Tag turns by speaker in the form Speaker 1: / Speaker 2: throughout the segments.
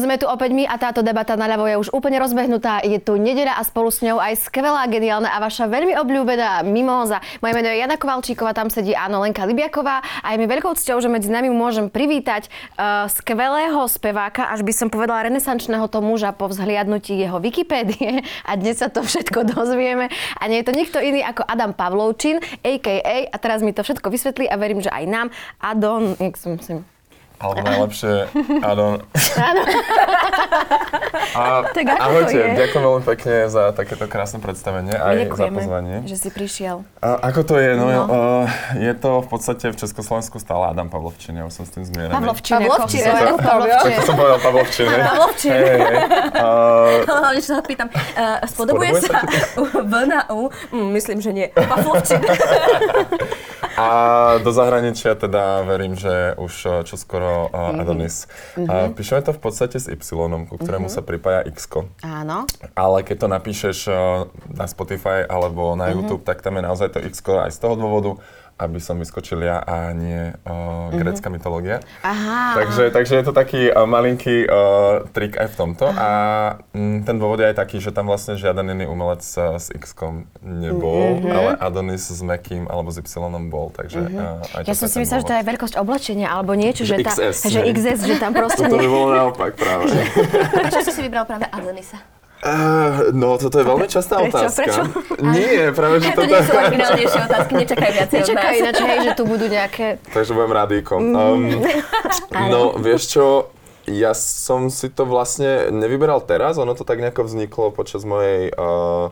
Speaker 1: sme tu opäť my a táto debata naľavo je už úplne rozbehnutá. Je tu nedeľa a spolu s ňou aj skvelá, geniálna a vaša veľmi obľúbená mimóza. Moje meno je Jana Kovalčíková, tam sedí áno Lenka Libiaková a je mi veľkou cťou, že medzi nami môžem privítať uh, skvelého speváka, až by som povedala renesančného to muža po vzhliadnutí jeho Wikipédie a dnes sa to všetko dozvieme. A nie je to nikto iný ako Adam Pavlovčin, a.k.a. a teraz mi to všetko vysvetlí a verím, že aj nám. Adon, jak som si
Speaker 2: alebo najlepšie, Adon.
Speaker 1: Áno.
Speaker 2: A,
Speaker 1: Tak ako to
Speaker 2: ahojte,
Speaker 1: je?
Speaker 2: ďakujem veľmi pekne za takéto krásne predstavenie aj za pozvanie.
Speaker 1: že si prišiel.
Speaker 2: A, ako to je? No,
Speaker 1: No.
Speaker 2: Uh, je to v podstate v Československu stále Adam Pavlovčin, ja už som s tým zmierený.
Speaker 1: Pavlovčin.
Speaker 3: Pavlovčin,
Speaker 1: ako-
Speaker 3: ako
Speaker 1: Pavlovčin.
Speaker 2: Tak to som povedal Pavlovčin, hej?
Speaker 3: Pavlovčin.
Speaker 2: Hej, hej, hej. Uh,
Speaker 3: Hlavne, čo sa pýtam, uh, spodobuje
Speaker 2: Spodobuje
Speaker 3: sa V na U? Mm, myslím, že nie. Pavlovčin.
Speaker 2: a do zahraničia teda verím, že už uh, čoskoro uh, Adonis. Uh, píšeme to v podstate s Y, ku ktorému sa pripája X.
Speaker 1: Áno.
Speaker 2: Ale keď to napíšeš uh, na Spotify alebo na YouTube, tak tam je naozaj to X aj z toho dôvodu, aby som vyskočil ja a nie uh, grécka mytológia.
Speaker 1: Aha.
Speaker 2: Takže, takže je to taký uh, malinký uh, trik aj v tomto. A mm, ten dôvod je aj taký, že tam vlastne žiaden iný umelec uh, s x nebol, ale Adonis s Mekým alebo s Y bol. Takže uh, aj
Speaker 1: Ja som si
Speaker 2: ten
Speaker 1: myslela, že to je veľkosť oblečenia alebo niečo, že,
Speaker 2: Že
Speaker 1: tá,
Speaker 2: XS,
Speaker 1: že. XS, že tam proste
Speaker 2: To by
Speaker 1: nie...
Speaker 2: bolo naopak práve.
Speaker 3: A čo si si vybral práve Adonisa?
Speaker 2: Uh, no, toto je veľmi častá
Speaker 3: Prečo?
Speaker 2: otázka.
Speaker 3: Prečo?
Speaker 2: Nie, práve, že
Speaker 3: To
Speaker 2: toto...
Speaker 3: nie sú originálnejšie otázky, nečakaj viacej
Speaker 1: Nečakaj ináč, hej, že tu budú nejaké...
Speaker 2: Takže budem rádíkom. Um, no, vieš čo, ja som si to vlastne nevyberal teraz, ono to tak nejako vzniklo počas mojej uh,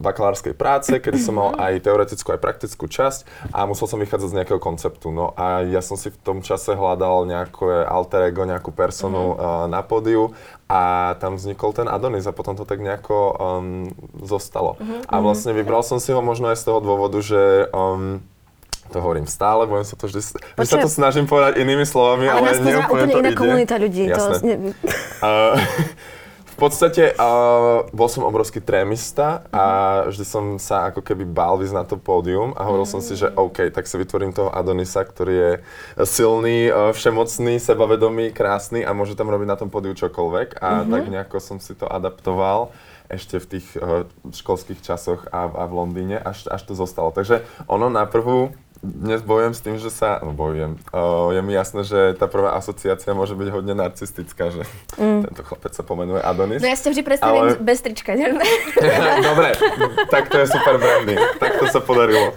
Speaker 2: bakalárskej práce, kedy som mal aj teoretickú, aj praktickú časť a musel som vychádzať z nejakého konceptu. No a ja som si v tom čase hľadal nejaké alter ego, nejakú personu uh, na pódiu a tam vznikol ten Adonis a potom to tak nejako um, zostalo. A vlastne vybral som si ho možno aj z toho dôvodu, že um, to hovorím stále, budem sa to vždy, vždy sa to snažím povedať inými slovami,
Speaker 1: Ale
Speaker 2: ale,
Speaker 1: nás
Speaker 2: nie
Speaker 1: pozná
Speaker 2: úplne to
Speaker 1: iná
Speaker 2: ide.
Speaker 1: komunita ľudí. To,
Speaker 2: Jasné.
Speaker 1: ne,
Speaker 2: Uh, v podstate uh, bol som obrovský trémista a vždy som sa ako keby bál ísť na to pódium a hovoril som si, že OK, tak si vytvorím toho Adonisa, ktorý je silný, uh, všemocný, sebavedomý, krásny a môže tam robiť na tom pódiu čokoľvek. A tak nejako som si to adaptoval ešte v tých uh, školských časoch a, a v Londýne, až, až to zostalo. Takže ono na prvú dnes bojujem s tým, že sa, no bojujem, uh, je mi jasné, že tá prvá asociácia môže byť hodne narcistická, že tento chlapec sa pomenuje Adonis.
Speaker 3: No ja si to vždy predstavím
Speaker 2: Ale-
Speaker 3: bez trička.
Speaker 2: Dobre, tak to je super branding, tak to sa podarilo.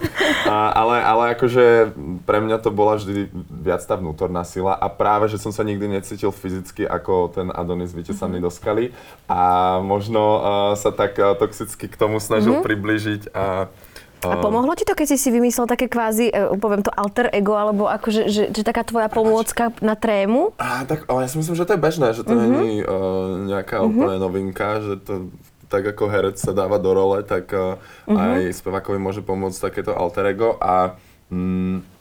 Speaker 2: A, ale, ale akože pre mňa to bola vždy viac tá vnútorná sila a práve, že som sa nikdy necítil fyzicky ako ten Adonis vytesaný do skaly a možno uh, sa tak uh, toxicky k tomu snažil priblížiť a
Speaker 1: a pomohlo ti to, keď si si vymyslel také kvázi, e, poviem to alter ego, alebo akože, že, že taká tvoja pomôcka na trému?
Speaker 2: A, tak, ale ja si myslím, že to je bežné, že to mm-hmm. není uh, nejaká mm-hmm. úplne novinka, že to tak ako herec sa dáva do role, tak uh, mm-hmm. aj spevákovi môže pomôcť takéto alter ego a mm,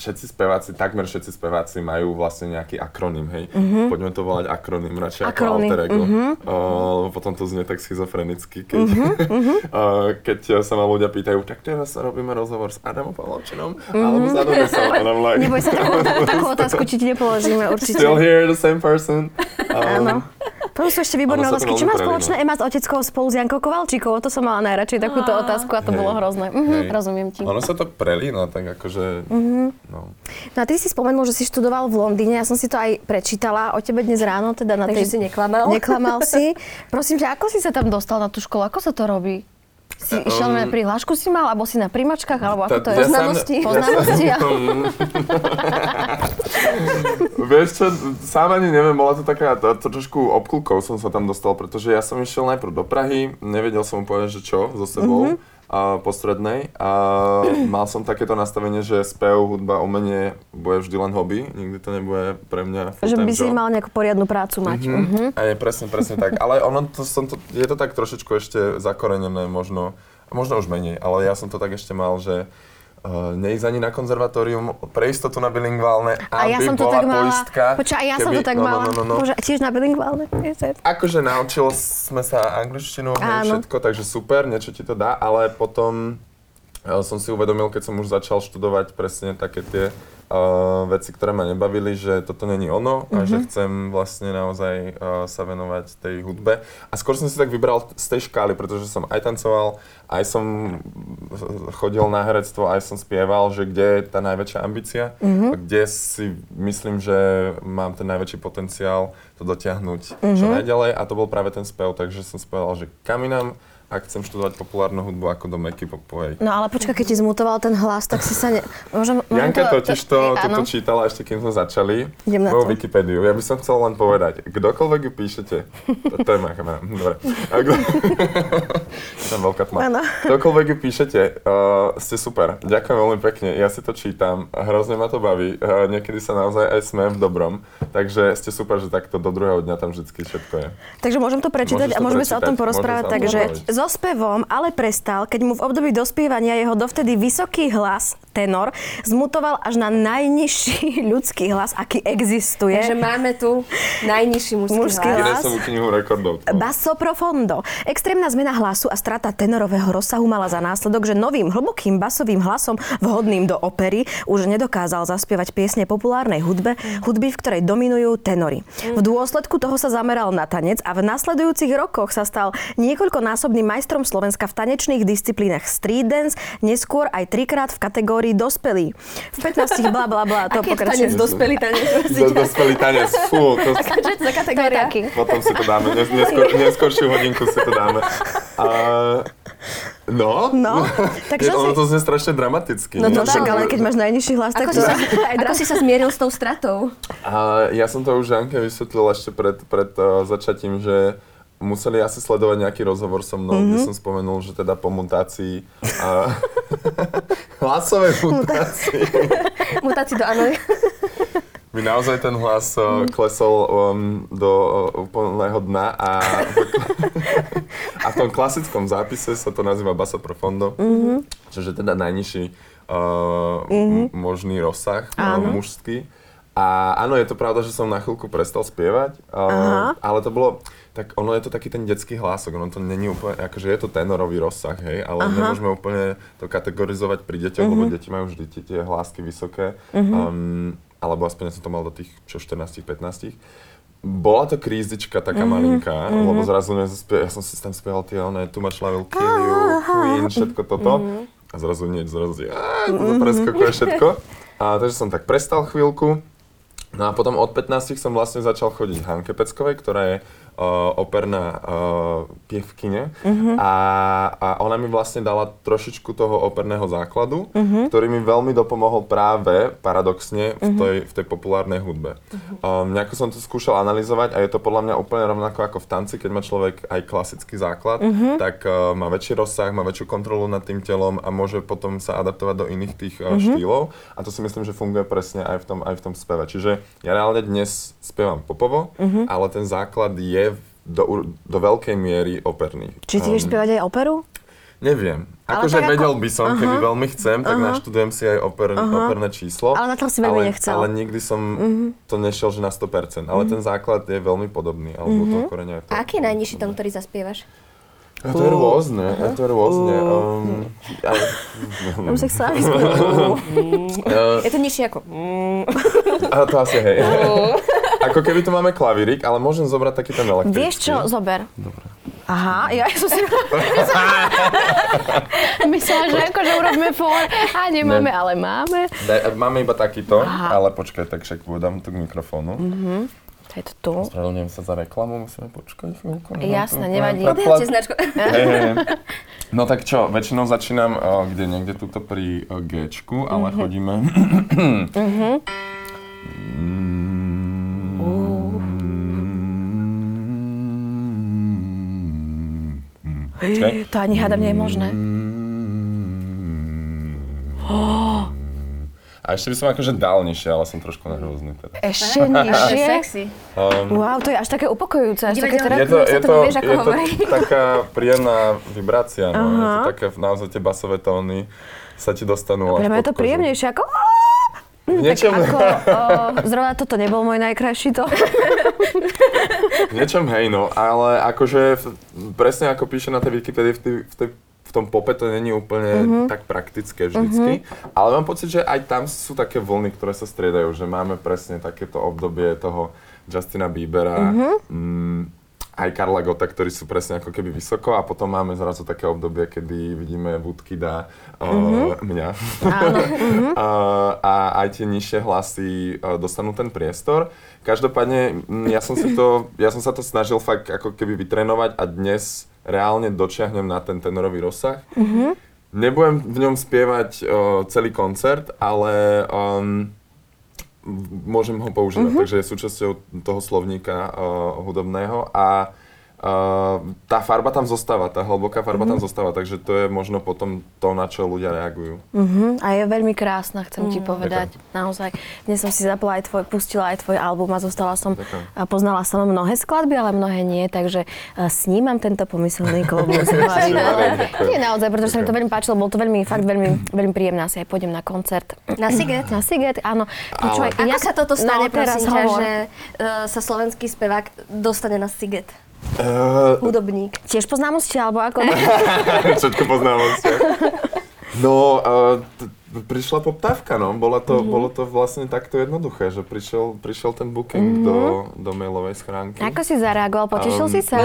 Speaker 2: všetci speváci, takmer všetci speváci majú vlastne nejaký akronym, hej. Mm-hmm. Poďme to volať akronym, radšej ako
Speaker 1: Akronym,
Speaker 2: alter ego. Mm-hmm. Uh, potom to znie tak schizofrenicky, keď, mm-hmm. uh, keď sa ma ľudia pýtajú, tak teraz robíme rozhovor s Adamom Pavlovčinom, mm-hmm. alebo s Adonisom. And I'm like,
Speaker 1: Neboj sa, takú, takú otázku ti nepoložíme určite.
Speaker 2: Still here, the same person. Um,
Speaker 1: Áno. Potom sú ešte výborné
Speaker 2: to
Speaker 1: otázky. Čo má spoločné
Speaker 2: prelína.
Speaker 1: Ema s oteckou spolu s Jankou Kovalčíkovou? To som mala najradšej takúto otázku a to bolo hrozné. Mhm, rozumiem ti.
Speaker 2: Ono sa to prelína, tak akože... No.
Speaker 1: No a ty si spomenul, že si študoval v Londýne. Ja som si to aj prečítala o tebe dnes ráno, teda na
Speaker 3: Takže
Speaker 1: tej...
Speaker 3: si neklamal.
Speaker 1: Neklamal si. Prosím ťa, ako si sa tam dostal na tú školu? Ako sa to robí? Si
Speaker 2: Um,
Speaker 1: išiel na prihlášku si mal, alebo si na primačkách, alebo ako to je?
Speaker 2: ja sám-
Speaker 3: Poznámosti.
Speaker 2: ja
Speaker 1: Poznámosti,
Speaker 2: sám- Vieš čo, sám ani neviem, bola to taká, to, trošku obklukov som sa tam dostal, pretože ja som išiel najprv do Prahy, nevedel som povedať, že čo so sebou.
Speaker 1: Mhm.
Speaker 2: A po strednej a mal som takéto nastavenie, že spev, hudba, umenie bude vždy len hobby, nikdy to nebude pre mňa
Speaker 1: Že by si
Speaker 2: job.
Speaker 1: mal nejakú poriadnu prácu mať. Mhm.
Speaker 2: A je presne, presne tak. Ale ono, to, som to, je to tak trošičku ešte zakorenené možno, možno už menej, ale ja som to tak ešte mal, že uh, neísť ani na konzervatórium, pre istotu na bilingválne,
Speaker 1: A
Speaker 2: aby
Speaker 1: ja som to
Speaker 2: bola
Speaker 1: tak mala.
Speaker 2: poistka.
Speaker 1: Počkaj, a ja som
Speaker 2: keby-
Speaker 1: to tak
Speaker 2: no,
Speaker 1: mala.
Speaker 2: No, no, no, no.
Speaker 1: Bože, tiež na bilingválne?
Speaker 2: Akože naučil sme sa angličtinu, hej, všetko, takže super, niečo ti to dá, ale potom eh, som si uvedomil, keď som už začal študovať presne také tie uh, veci, ktoré ma nebavili, že toto není ono a že chcem vlastne naozaj uh, sa venovať tej hudbe. A skôr som si tak vybral z tej škály, pretože som aj tancoval, aj som chodil na herectvo, aj som spieval, že kde je tá najväčšia ambícia, a kde si myslím, že mám ten najväčší potenciál to dotiahnuť čo najďalej. A to bol práve ten spev, takže som speval, že kam inám, ak chcem študovať populárnu hudbu ako do Meky Popovej.
Speaker 1: No ale počkaj, keď ti zmutoval ten hlas, tak si sa ne... Môžem,
Speaker 2: Janka totiž to, toto
Speaker 1: áno.
Speaker 2: čítala ešte, kým sme začali.
Speaker 1: Idem na to.
Speaker 2: Wikipédiu. Ja by som chcel len povedať, kdokoľvek ju píšete, to, to je moja kamera, dobre. A kdo... Tam veľká tma. Kdokoľvek ju píšete, uh, ste super. Ďakujem veľmi pekne, ja si to čítam, hrozne ma to baví, uh, niekedy sa naozaj aj smejem v dobrom, takže ste super, že takto do druhého dňa tam vždy všetko je.
Speaker 1: Takže môžem to prečítať
Speaker 2: Môžeš
Speaker 1: a
Speaker 2: to
Speaker 1: môžeme sa o tom porozprávať. Takže. So spevom ale prestal, keď mu v období dospievania jeho dovtedy vysoký hlas, tenor, zmutoval až na najnižší ľudský hlas, aký existuje.
Speaker 3: Takže máme tu najnižší mužský,
Speaker 1: Mužský
Speaker 3: hlas.
Speaker 2: knihu rekordov.
Speaker 1: Basso profondo. Extrémna zmena hlasu a strata tenorového rozsahu mala za následok, že novým hlbokým basovým hlasom vhodným do opery už nedokázal zaspievať piesne populárnej hudbe, hudby, v ktorej dominujú tenory. V dôsledku toho sa zameral na tanec a v nasledujúcich rokoch sa stal niekoľkonásobným majstrom Slovenska v tanečných disciplínach street dance, neskôr aj trikrát v kategórii dospelý. V 15 bla bla bla, to
Speaker 3: Aký je tanec,
Speaker 1: pokračuje.
Speaker 3: dospelý tanec,
Speaker 2: Do- Dospelý tanec, fú, to,
Speaker 3: to za kategória?
Speaker 2: Potom si to dáme, Nes, neskôr, neskôršiu hodinku si to dáme. A, no,
Speaker 1: No, tak
Speaker 2: Je,
Speaker 1: čo
Speaker 2: ono
Speaker 1: si...
Speaker 2: to znie strašne dramaticky.
Speaker 1: No to však, ale keď máš najnižší hlas, tak
Speaker 3: Ako si, sa, ako si sa zmieril s tou stratou?
Speaker 2: A ja som to už Janke vysvetlil ešte pred, pred uh, začatím, že museli asi sledovať nejaký rozhovor so mnou, mm-hmm. kde som spomenul, že teda po mutácii a hlasovej mutácii
Speaker 3: Mutácii do ano.
Speaker 2: mi naozaj ten hlas uh, klesol um, do uh, úplného dna a a v tom klasickom zápise sa to nazýva basso profondo, mm-hmm. čo je teda najnižší uh, mm-hmm. možný rozsah uh, mužský. A áno, je to pravda, že som na chvíľku prestal spievať, uh, ale to bolo, tak ono je to taký ten detský hlások, ono to není úplne, akože je to tenorový rozsah, hej, ale nemôžeme úplne to kategorizovať pri deťoch, lebo deti majú vždy tie, tie hlásky vysoké, um, alebo aspoň ja som to mal do tých čo 14-15. Bola to krízička taká malinká, lebo zrazu nezaspie, ja som si tam spieval tie one, Too Much Love Will Kill You, Queen, všetko toto. A zrazu nie, zrazu je, á, to preskakuje všetko. A, takže som tak prestal chvíľku. No a potom od 15 som vlastne začal chodiť Hanke Peckovej, ktorá je operná uh, pievkyne a, a ona mi vlastne dala trošičku toho operného základu, ktorý mi veľmi dopomohol práve paradoxne v tej, v tej populárnej hudbe. Um, nejako som to skúšal analyzovať a je to podľa mňa úplne rovnako ako v tanci, keď má človek aj klasický základ, tak uh, má väčší rozsah, má väčšiu kontrolu nad tým telom a môže potom sa adaptovať do iných tých uh, štýlov. A to si myslím, že funguje presne aj v tom, aj v tom speve. Čiže ja reálne dnes spievam popovo, ale ten základ je do, do veľkej miery operný.
Speaker 1: Či ty vieš
Speaker 2: Um,
Speaker 1: spievať aj operu?
Speaker 2: Neviem.
Speaker 1: Ale
Speaker 2: Akože
Speaker 1: ako-
Speaker 2: vedel by som, keby veľmi chcem, tak naštudujem si aj oper, operné číslo.
Speaker 1: Ale na to si veľmi
Speaker 2: ale,
Speaker 1: nechcel.
Speaker 2: Ale nikdy som to nešiel, že na 100%. Ale ten základ je veľmi podobný, alebo to koreňa je to.
Speaker 3: A aký je najnižší tón, ktorý zaspievaš?
Speaker 2: A to je rôzne, a to je rôzne. Um, ale,
Speaker 1: Tam sa chcela
Speaker 2: uh,
Speaker 3: Je to nižšie ako...
Speaker 2: a to asi hej. Ako keby tu máme klavírik, ale môžem zobrať taký ten elektrický.
Speaker 1: Vieš čo, zober. Dobre. Aha, ja som si... Myslela, že akože urobíme for. A nemáme,
Speaker 2: Ne.
Speaker 1: ale máme.
Speaker 2: Daj, máme iba takýto,
Speaker 1: Aha.
Speaker 2: ale počkaj, tak však dám tu k mikrofónu.
Speaker 1: To je to tu.
Speaker 2: Spravedlňujem sa za reklamu, musíme počkať chvíľku.
Speaker 1: Jasné, nevadí.
Speaker 3: Odhľadte značku.
Speaker 2: No tak čo, väčšinou začínam uh, kde niekde tuto pri uh, Gčku, ale chodíme... Počkaj.
Speaker 1: To ani hádam nie je možné.
Speaker 2: A ešte by som akože dal nižšie, ale som trošku nervózny teraz.
Speaker 1: Ešte nižšie.
Speaker 3: sexy.
Speaker 2: Um,
Speaker 1: Wow, to je až také upokojujúce, až také
Speaker 3: Divadelné
Speaker 2: je to, je
Speaker 3: to nevieš, ako
Speaker 2: je to taká príjemná vibrácia, no. Je to také, naozaj tie basové tóny sa ti dostanú až
Speaker 1: Pre mňa je to príjemnejšie ako...
Speaker 2: Niečom,
Speaker 1: Ako, o, zrovna toto nebol môj najkrajší to.
Speaker 2: niečom hej, no, ale akože presne ako píše na tej Wikipedii, v tej, v tej, v tom pope to není úplne tak praktické vždycky, ale mám pocit, že aj tam sú také vlny, ktoré sa striedajú, že máme presne takéto obdobie toho Justina Biebera, mm, aj Karla Gota, ktorí sú presne ako keby vysoko a potom máme zrazu také obdobie, kedy vidíme Woodkida, uh, mňa. a, a aj tie nižšie hlasy uh, dostanú ten priestor. Každopádne, ja som, si to, ja som sa to snažil fakt ako keby vytrénovať a dnes reálne dočiahnem na ten tenorový rozsah. Nebudem v ňom spievať uh, celý koncert, ale um, môžem ho používať, takže je súčasťou toho slovníka uh, hudobného. A tá farba tam zostáva, tá hlboká farba tam zostáva, takže to je možno potom to, na čo ľudia reagujú.
Speaker 1: Mhm, a je veľmi krásna, chcem ti povedať. Naozaj. Dnes som si zapla aj tvoj, pustila aj tvoj album a zostala som,
Speaker 2: Ďakujem.
Speaker 1: a poznala som mnohé skladby, ale mnohé nie, takže a, snímam tento pomyselný klobúk.
Speaker 2: Ďakujem, ďakujem.
Speaker 1: Nie naozaj, pretože sa mi to veľmi páčilo, bol to veľmi, fakt veľmi, veľmi príjemné, asi aj pôjdem na koncert.
Speaker 3: Na Siget?
Speaker 1: Na Siget, áno. Počúvaj,
Speaker 3: Ako sa toto
Speaker 1: no,
Speaker 3: stane,
Speaker 1: teraz
Speaker 3: prosím ťa,
Speaker 1: hovor.
Speaker 3: že uh, sa slovenský spevák dostane na Siget?
Speaker 2: Uh,
Speaker 3: Hudobník.
Speaker 1: Tiež po známosti, alebo ako?
Speaker 2: Všetko poznám ste. No, uh, t- prišla poptávka, no. Bola to, bolo to vlastne takto jednoduché, že prišiel, prišiel ten booking do, do mailovej schránky.
Speaker 1: Ako si zareagoval? Potešil
Speaker 2: Um,
Speaker 1: si sa?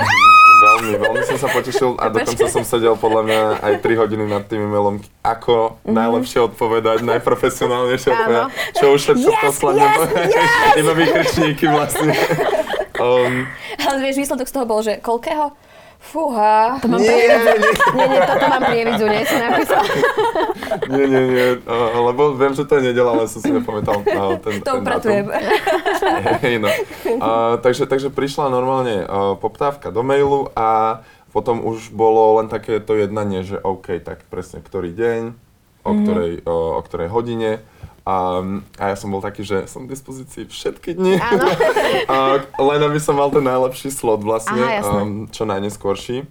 Speaker 2: Veľmi, veľmi som sa potešil a dokonca som sedel podľa mňa aj 3 hodiny nad tým e-mailom, ako najlepšie odpovedať, najprofesionálnejšie odpovedať, čo už všetko
Speaker 1: Yes,
Speaker 2: posledne,
Speaker 1: yes,
Speaker 2: iba vykričníky vlastne. Um,
Speaker 3: Ale vieš, výsledok z toho bol, že koľkého? Fúha.
Speaker 1: To mám
Speaker 2: nie,
Speaker 1: prievidzu.
Speaker 2: nie,
Speaker 1: Nie, nie, toto mám prievidzu, nie si napísal.
Speaker 2: nie, nie, nie, uh, lebo viem, že to je nedela, ale som si nepamätal uh, ten,
Speaker 3: To
Speaker 2: ten
Speaker 3: upratujem.
Speaker 2: Hej, no. uh, takže, takže prišla normálne uh, poptávka do mailu a potom už bolo len takéto jednanie, že OK, tak presne ktorý deň, o, ktorej, o, o ktorej hodine. A, a ja som bol taký, že som k dispozícii všetky dni.
Speaker 1: Áno.
Speaker 2: a, len aby som mal ten najlepší slot vlastne,
Speaker 1: Aha, jasné.
Speaker 2: um, čo najneskôrší.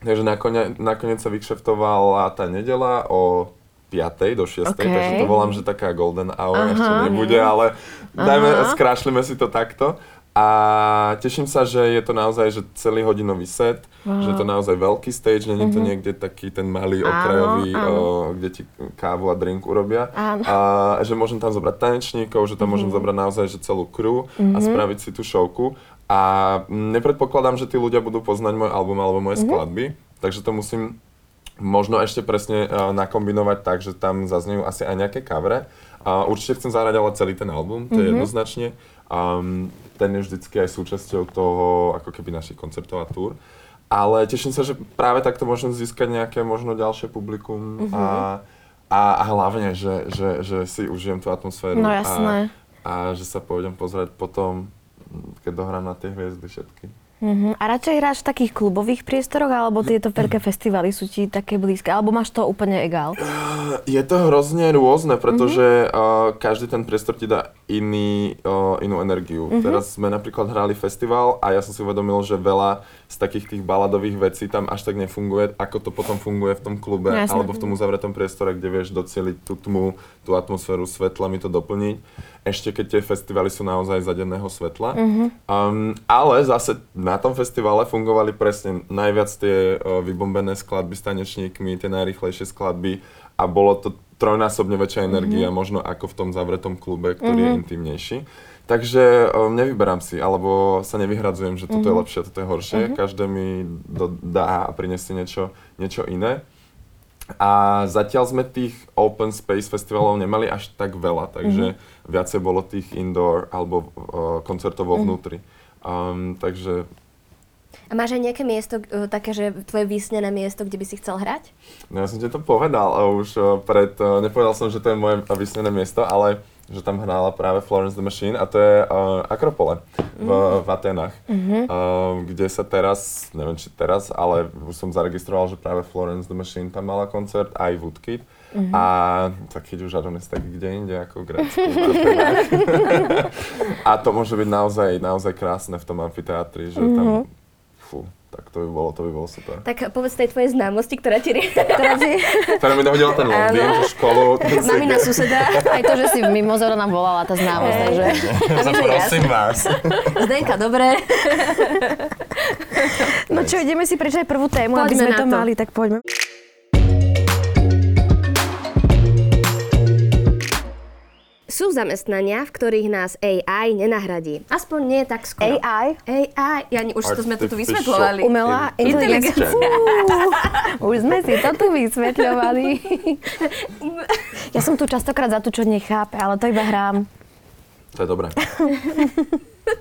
Speaker 2: Takže nakoniec, nakoniec sa vykšeftovala tá nedela o 5. do 6.
Speaker 1: OK.
Speaker 2: takže to volám, že taká golden hour
Speaker 1: Aha.
Speaker 2: ešte nebude, ale dajme, skrášlime si to takto. A teším sa, že je to naozaj že celý hodinový set, že je to naozaj veľký stage, není to niekde taký ten malý
Speaker 1: Mhm. Áno,
Speaker 2: okrajový,
Speaker 1: áno.
Speaker 2: o, kde ti kávu a drink urobia.
Speaker 1: Áno. Mhm.
Speaker 2: A že môžem tam zobrať tanečníkov, že tam môžem zobrať naozaj že celú crew a spraviť si tú showku. A nepredpokladám, že tí ľudia budú poznať môj album alebo
Speaker 1: Mhm.
Speaker 2: moje skladby, takže to musím možno ešte presne uh, nakombinovať tak, že tam zaznejú asi aj nejaké kavre. A určite chcem zahrať ale celý ten album, to je jednoznačne. Um, ten je vždycky aj súčasťou toho, ako keby našich koncertov a túr. Ale teším sa, že práve takto môžem získať nejaké možno ďalšie publikum a, a, a hlavne, že, že, že si užijem tú atmosféru
Speaker 1: No
Speaker 2: a,
Speaker 1: jasné.
Speaker 2: a že sa pôjdem pozrieť potom, keď dohrám na tie hviezdy všetky.
Speaker 1: Mhm. A radšej hráš v takých klubových priestoroch, alebo tieto veľké festivaly sú ti také blízke? Alebo máš to úplne egál?
Speaker 2: Je to hrozne rôzne, pretože uh, každý ten priestor ti dá iný, uh, inú energiu. Teraz sme napríklad hrali festival a ja som si uvedomil, že veľa z takých tých baladových vecí tam až tak nefunguje, ako to potom funguje v tom klube
Speaker 1: Jasné.
Speaker 2: alebo v tom uzavretom priestore, kde vieš docieliť tú tmu, tú atmosféru svetlami to doplniť. Ešte keď tie festivaly sú naozaj za denného svetla. Um, ale zase na tom festivale fungovali presne najviac tie uh, vybombené skladby s tanečníkmi, tie najrychlejšie skladby a bolo to trojnásobne väčšia energia možno ako v tom zavretom klube, ktorý je intimnejší. Takže um, nevyberám si, alebo sa nevyhradzujem, že toto je lepšie, toto je horšie. Každé mi do, dá a prinesie niečo, niečo iné. A zatiaľ sme tých open space festivalov nemali až tak veľa, takže viacej bolo tých indoor alebo uh, koncertov vnútri. Um, takže
Speaker 3: A máš aj nejaké miesto, uh, také, že tvoje vysnené miesto, kde by si chcel hrať?
Speaker 2: no ja som ti to povedal a už uh, pred, uh, nepovedal som, že to je moje vysnené miesto, ale že tam hrála práve Florence the Machine a to je uh, Akropole v, v Atenách, uh, kde sa teraz, neviem či teraz, ale už som zaregistroval, že práve Florence the Machine tam mala koncert, aj Woodkid. A tak keď už Adonis, tak kde inde ako v Grécku. a to môže byť naozaj, naozaj krásne v tom amfiteátri, že tam, fú, tak to by bolo, to by bolo super.
Speaker 3: Tak povedz tej tvojej známosti, ktorá ti... Ktorá ti...
Speaker 2: Ktorá mi dohodila ten Londýn, tú školu.
Speaker 3: Mamina suseda.
Speaker 1: Aj to, že si v Mimozoro nám volala tá známosť, takže...
Speaker 3: A my, že jasne.
Speaker 2: vás.
Speaker 3: Zdenka, dobre.
Speaker 1: No čo, ideme si prečítať prvú tému, aby
Speaker 3: Poďme
Speaker 1: sme
Speaker 3: na
Speaker 1: to
Speaker 3: to.
Speaker 1: mali, tak poďme.
Speaker 3: Sú zamestnania, v ktorých nás AI nenahradí. Aspoň nie tak skoro.
Speaker 1: AI?
Speaker 3: AI. Jani, už to sme to tu vysvetľovali.
Speaker 1: Umelá inteligencia. Už sme si to tu vysvetľovali. ja som tu častokrát za to, čo nechápe, ale to iba hrám.
Speaker 2: To je dobré.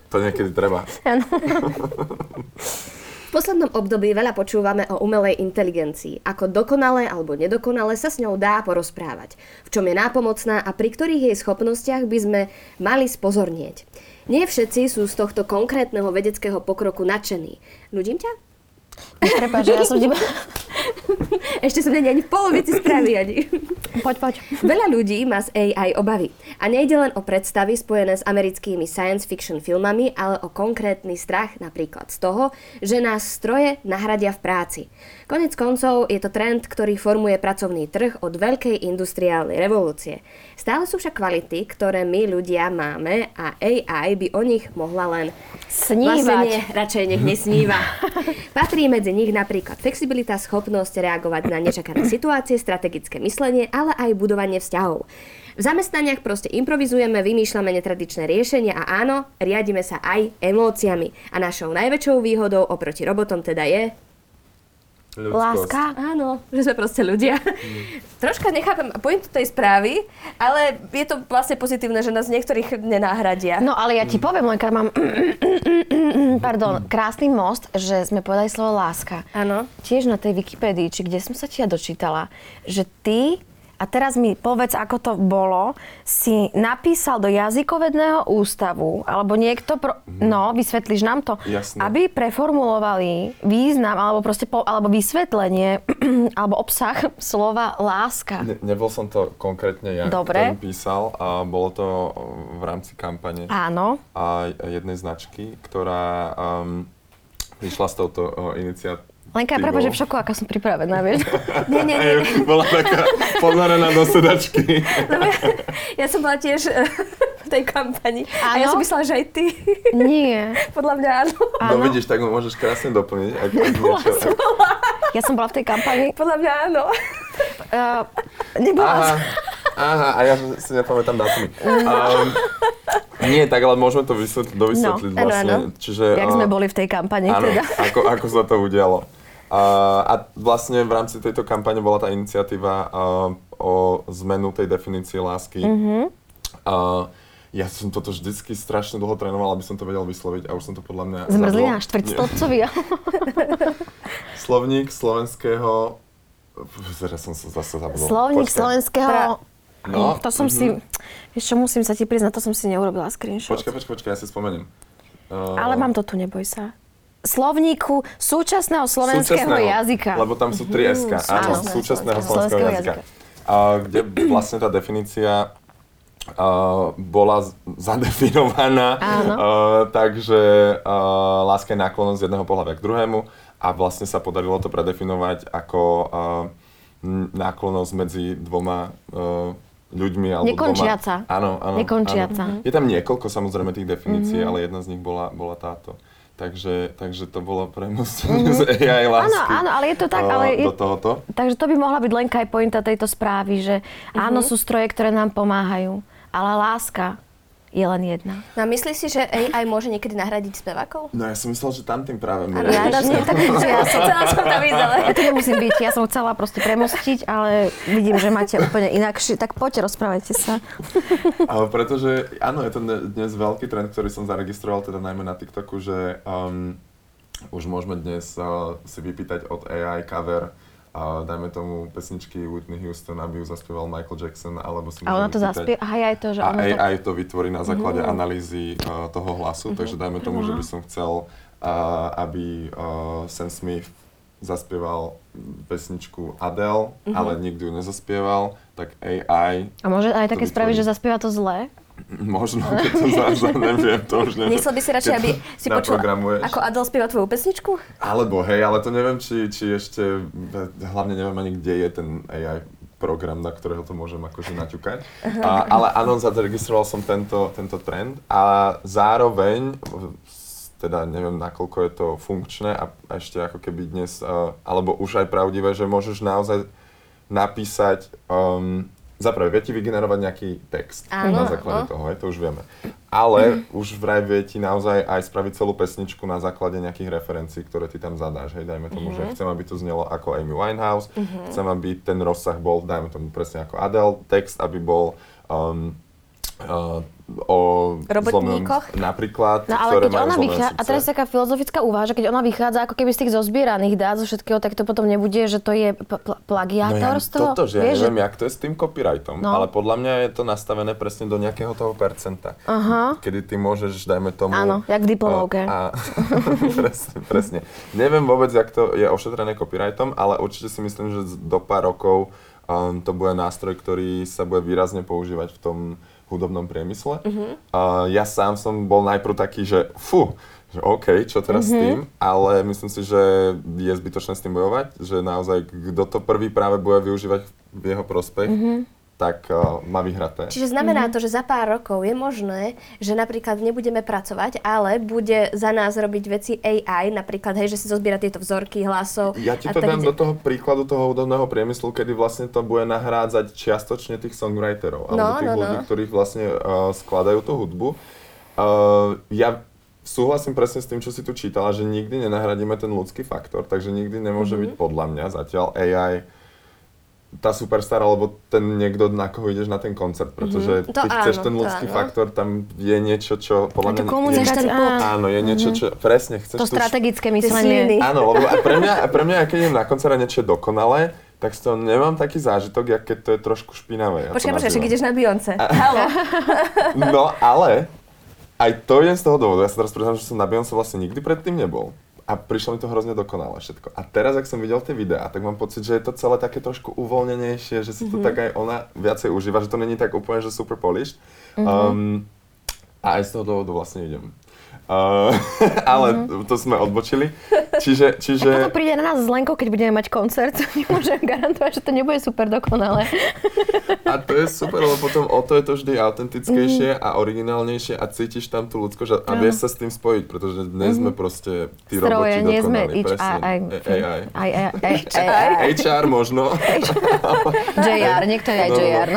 Speaker 2: to niekedy treba.
Speaker 3: V poslednom období veľa počúvame o umelej inteligencii. Ako dokonale alebo nedokonale sa s ňou dá porozprávať. V čom je nápomocná a pri ktorých jej schopnostiach by sme mali spozornieť. Nie všetci sú z tohto konkrétneho vedeckého pokroku nadšení. Nudím ťa?
Speaker 1: Prepáč, ja som teba...
Speaker 3: Ešte som ani v polovici správy, ani.
Speaker 1: Poď, poď.
Speaker 3: Veľa ľudí má z AI obavy. A nejde len o predstavy spojené s americkými science fiction filmami, ale o konkrétny strach napríklad z toho, že nás stroje nahradia v práci. Konec koncov je to trend, ktorý formuje pracovný trh od veľkej industriálnej revolúcie. Stále sú však kvality, ktoré my ľudia máme a AI by o nich mohla len
Speaker 1: Snívať.
Speaker 3: Vlastne nie, radšej nech nesníva. Patrí medzi nich napríklad flexibilita, schopnosť reagovať na nečakané situácie, strategické myslenie, ale aj budovanie vzťahov. V zamestnaniach proste improvizujeme, vymýšľame netradičné riešenia a áno, riadime sa aj emóciami. A našou najväčšou výhodou oproti robotom teda je
Speaker 2: Ľudskosť.
Speaker 1: Láska.
Speaker 3: Áno, že sme proste ľudia. Troška nechápem pointu tej správy, ale je to vlastne pozitívne, že nás niektorých nenahradia.
Speaker 1: No ale ja ti poviem, Lenka, mám pardon, krásny most, že sme povedali slovo láska.
Speaker 3: Áno.
Speaker 1: Tiež na tej Wikipédii, či kde som sa tia dočítala, že ty, a teraz mi povedz, ako to bolo, si napísal do jazykovedného ústavu, alebo niekto, pro, no, vysvetlíš nám to,
Speaker 2: Jasné.
Speaker 1: aby preformulovali význam, alebo proste, po, alebo vysvetlenie, alebo obsah slova láska.
Speaker 2: Ne, nebol som to konkrétne ja,
Speaker 1: Dobre.
Speaker 2: ktorý písal a bolo to o, v rámci kampane
Speaker 1: Áno.
Speaker 2: a jednej značky, ktorá um, prišla s touto iniciatívou.
Speaker 1: Lenka, prepáč, že v šoku, aká som pripravená, vieš.
Speaker 3: Nie, nie, nie.
Speaker 2: Bola taká ponorená do sedačky.
Speaker 3: Ja som bola tiež eh, v tej kampani. A ja
Speaker 1: Áno?
Speaker 3: som myslela, že aj ty.
Speaker 1: Nie.
Speaker 3: Podľa mňa áno.
Speaker 2: No vidíš, tak ho môžeš krásne doplniť. Ak, ak niečo, ak,
Speaker 1: Ja som bola v tej kampani.
Speaker 3: Podľa mňa áno.
Speaker 1: Uh, nebola
Speaker 2: aha,
Speaker 1: som.
Speaker 2: aha, a ja si nepamätám dátumy. Um, nie, tak ale môžeme to vysvetliť, dovysvetliť
Speaker 3: No, áno,
Speaker 2: vlastne.
Speaker 3: áno.
Speaker 2: Čiže,
Speaker 1: Jak
Speaker 2: uh,
Speaker 1: sme boli v tej kampani
Speaker 2: Áno,
Speaker 1: teda.
Speaker 2: ako, ako sa to udialo. A vlastne v rámci tejto kampane bola tá iniciatíva uh, o zmenu tej definície lásky.
Speaker 1: Mhm.
Speaker 2: Uh, ja som toto vždycky strašne dlho trénoval, aby som to vedel vysloviť a už som to podľa mňa...
Speaker 1: Zmrzlina, štvrťstĺpcový.
Speaker 2: Slovník slovenského... Teraz som sa zase zabudol.
Speaker 1: Slovník
Speaker 2: Počkaj.
Speaker 1: slovenského...
Speaker 2: No,
Speaker 1: to som si... Vieš čo, musím sa ti priznať, to som si neurobila screenshot.
Speaker 2: Počkaj, počkaj, počkaj, ja si spomeniem. Uh,
Speaker 1: Ale mám to tu, neboj sa. Slovníku súčasného slovenského
Speaker 2: súčasného,
Speaker 1: jazyka.
Speaker 2: Lebo tam sú tri SK. Áno,
Speaker 1: súčasného
Speaker 2: súčasného
Speaker 1: slovenského
Speaker 2: slovenského
Speaker 1: jazyka.
Speaker 2: jazyka. A, kde vlastne tá definícia a, bola z- zadefinovaná.
Speaker 1: Áno.
Speaker 2: A, takže a, láska je náklonnosť jedného pohľavia k druhému a vlastne sa podarilo to predefinovať ako a, n- náklonnosť medzi dvoma a, ľuďmi alebo
Speaker 1: Nekončiaca.
Speaker 2: dvoma... Áno, áno.
Speaker 1: Nekončiaca.
Speaker 2: Áno. Je tam niekoľko samozrejme tých definícií, ale jedna z nich bola, bola táto. Takže, takže to bolo premostenie z AI lásky.
Speaker 1: Áno, áno, ale je to tak, ale je-
Speaker 2: Do tohoto.
Speaker 1: Takže to by mohla byť len aj pointa tejto správy, že áno,
Speaker 3: Mhm.
Speaker 1: sú stroje, ktoré nám pomáhajú, ale láska je len jedna.
Speaker 3: No a myslíš si, že AI môže niekedy nahradiť spevákov?
Speaker 2: No ja som myslel, že tam tým práve mieríš.
Speaker 3: ja tam som tak ja som chcela som tam ísť, ale...
Speaker 1: Ja tu nemusím byť, ja som chcela proste premostiť, ale vidím, že máte úplne inakšie. Tak poďte, rozprávajte sa.
Speaker 2: Ale pretože, áno, je to ne- dnes veľký trend, ktorý som zaregistroval, teda najmä na TikToku, že um, už môžeme dnes uh, si vypýtať od AI cover a dajme tomu pesničky Whitney Houston, aby ju zaspieval Michael Jackson, alebo si
Speaker 1: A ona to zaspie... Aj to, že
Speaker 2: A
Speaker 1: ona to...
Speaker 2: AI to vytvorí na základe analýzy uh, toho hlasu, takže dajme tomu, že by som chcel, uh, aby uh, Sam Smith zaspieval pesničku Adele, ale nikdy ju nezaspieval, tak AI,
Speaker 1: A môže aj také spraviť, že zaspieva to zle?
Speaker 2: Možno, keď to zase neviem, to už neviem.
Speaker 3: Nechcel by si radšej, aby si
Speaker 2: naprogramuješ.
Speaker 3: ako Adele spieva tvoju pesničku?
Speaker 2: Alebo hej, ale to neviem, či, či ešte, hlavne neviem ani, kde je ten AI program, na ktorého to môžem akože naťukať. A, ale áno, zaregistroval som tento, tento trend a zároveň, teda neviem, nakoľko je to funkčné a ešte ako keby dnes, uh, alebo už aj pravdivé, že môžeš naozaj napísať um, za prvé, vie ti vygenerovať nejaký text
Speaker 3: Áno,
Speaker 2: na základe
Speaker 3: no.
Speaker 2: toho, hej, to už vieme. Ale už vraj vie ti naozaj aj spraviť celú pesničku na základe nejakých referencií, ktoré ty tam zadáš. Hej, dajme tomu, že chcem, aby to znelo ako Amy Winehouse, chcem, aby ten rozsah bol, dajme tomu presne ako Adele, text, aby bol um, uh, o
Speaker 3: Robotníkoch?
Speaker 2: napríklad,
Speaker 1: No ale
Speaker 2: ktoré
Speaker 1: keď ona vychádza, a teraz je taká filozofická že keď ona vychádza ako keby z tých zozbieraných dát zo všetkého, tak to potom nebude, že to je pl- pl- plagiátorstvo?
Speaker 2: toto, že ja
Speaker 1: Vieš,
Speaker 2: neviem, jak to je s tým copyrightom,
Speaker 1: No.
Speaker 2: ale podľa mňa je to nastavené presne do nejakého toho percenta.
Speaker 1: Aha.
Speaker 2: Kedy ty môžeš, dajme tomu...
Speaker 1: Áno, jak v diplomovke.
Speaker 2: A, a, presne, presne. Neviem vôbec, jak to je ošetrené copyrightom, ale určite si myslím, že do pár rokov um, to bude nástroj, ktorý sa bude výrazne používať v tom hudobnom priemysle.
Speaker 1: Mhm.
Speaker 2: Uh, ja sám som bol najprv taký, že fú, že OK, čo teraz
Speaker 1: Mhm.
Speaker 2: s tým, ale myslím si, že je zbytočné s tým bojovať, že naozaj kto to prvý práve bude využívať v jeho prospech,
Speaker 1: Mhm.
Speaker 2: Tak uh, má vyhraté.
Speaker 3: Čiže znamená to, že za pár rokov je možné, že napríklad nebudeme pracovať, ale bude za nás robiť veci AI, napríklad, hej, že si zozbiera tieto vzorky hlasov.
Speaker 2: Ja ti to dám
Speaker 3: ide-
Speaker 2: do toho príkladu toho hudobného priemyslu, kedy vlastne to bude nahrádzať čiastočne tých songwriterov, alebo
Speaker 3: No,
Speaker 2: tých
Speaker 3: no, no.
Speaker 2: ľudí, ktorých vlastne uh, skladajú tú hudbu. Uh, ja súhlasím presne s tým, čo si tu čítala, že nikdy nenahradíme ten ľudský faktor, takže nikdy nemôže
Speaker 3: Mhm.
Speaker 2: byť podľa mňa zatiaľ AI tá superstar, alebo ten niekto, na koho ideš na ten koncert, pretože
Speaker 3: Mhm. To
Speaker 2: ty chceš
Speaker 3: áno,
Speaker 2: ten
Speaker 3: to
Speaker 2: ľudský
Speaker 3: áno.
Speaker 2: faktor, tam je niečo, čo podľa mňa...
Speaker 1: komunikácia,
Speaker 2: je,
Speaker 3: ten
Speaker 2: Áno, je niečo, čo... Presne, chceš
Speaker 1: to
Speaker 2: tú
Speaker 1: strategické myslenie.
Speaker 2: Áno, lebo a pre mňa, a pre mňa, keď idem na koncert a niečo je dokonalé, tak z toho nemám taký zážitok, jak keď to je trošku špinavé. Ja
Speaker 3: Počkaj, počkaj, však ideš na Beyoncé.
Speaker 2: No, ale aj to idem z toho dôvodu. Ja sa teraz priznám, že som na Beyoncé vlastne nikdy predtým nebol. A prišlo mi to hrozne dokonalé všetko. A teraz, ak som videl tie videá, tak mám pocit, že je to celé také trošku uvoľnenejšie, že si to tak aj ona viacej užíva, že to není tak úplne, že super polished. Um, a aj z toho dôvodu vlastne idem. Uh, ale to sme odbočili. Čiže, čiže...
Speaker 1: Potom príde na nás s Lenkou, keď budeme mať koncert. Nemôžem garantovať, že to nebude super dokonalé.
Speaker 2: A to je super, lebo potom o to je to vždy autentickejšie a originálnejšie a cítiš tam tú ľudskosť a vieš sa s tým spojiť, pretože dnes sme proste tí
Speaker 1: Stroje,
Speaker 2: roboti
Speaker 1: nie sme. HR.
Speaker 2: AI.
Speaker 1: Aj, aj, aj, aj,
Speaker 2: HR možno.
Speaker 1: JR, niekto je aj
Speaker 2: No, no, no.
Speaker 1: JR.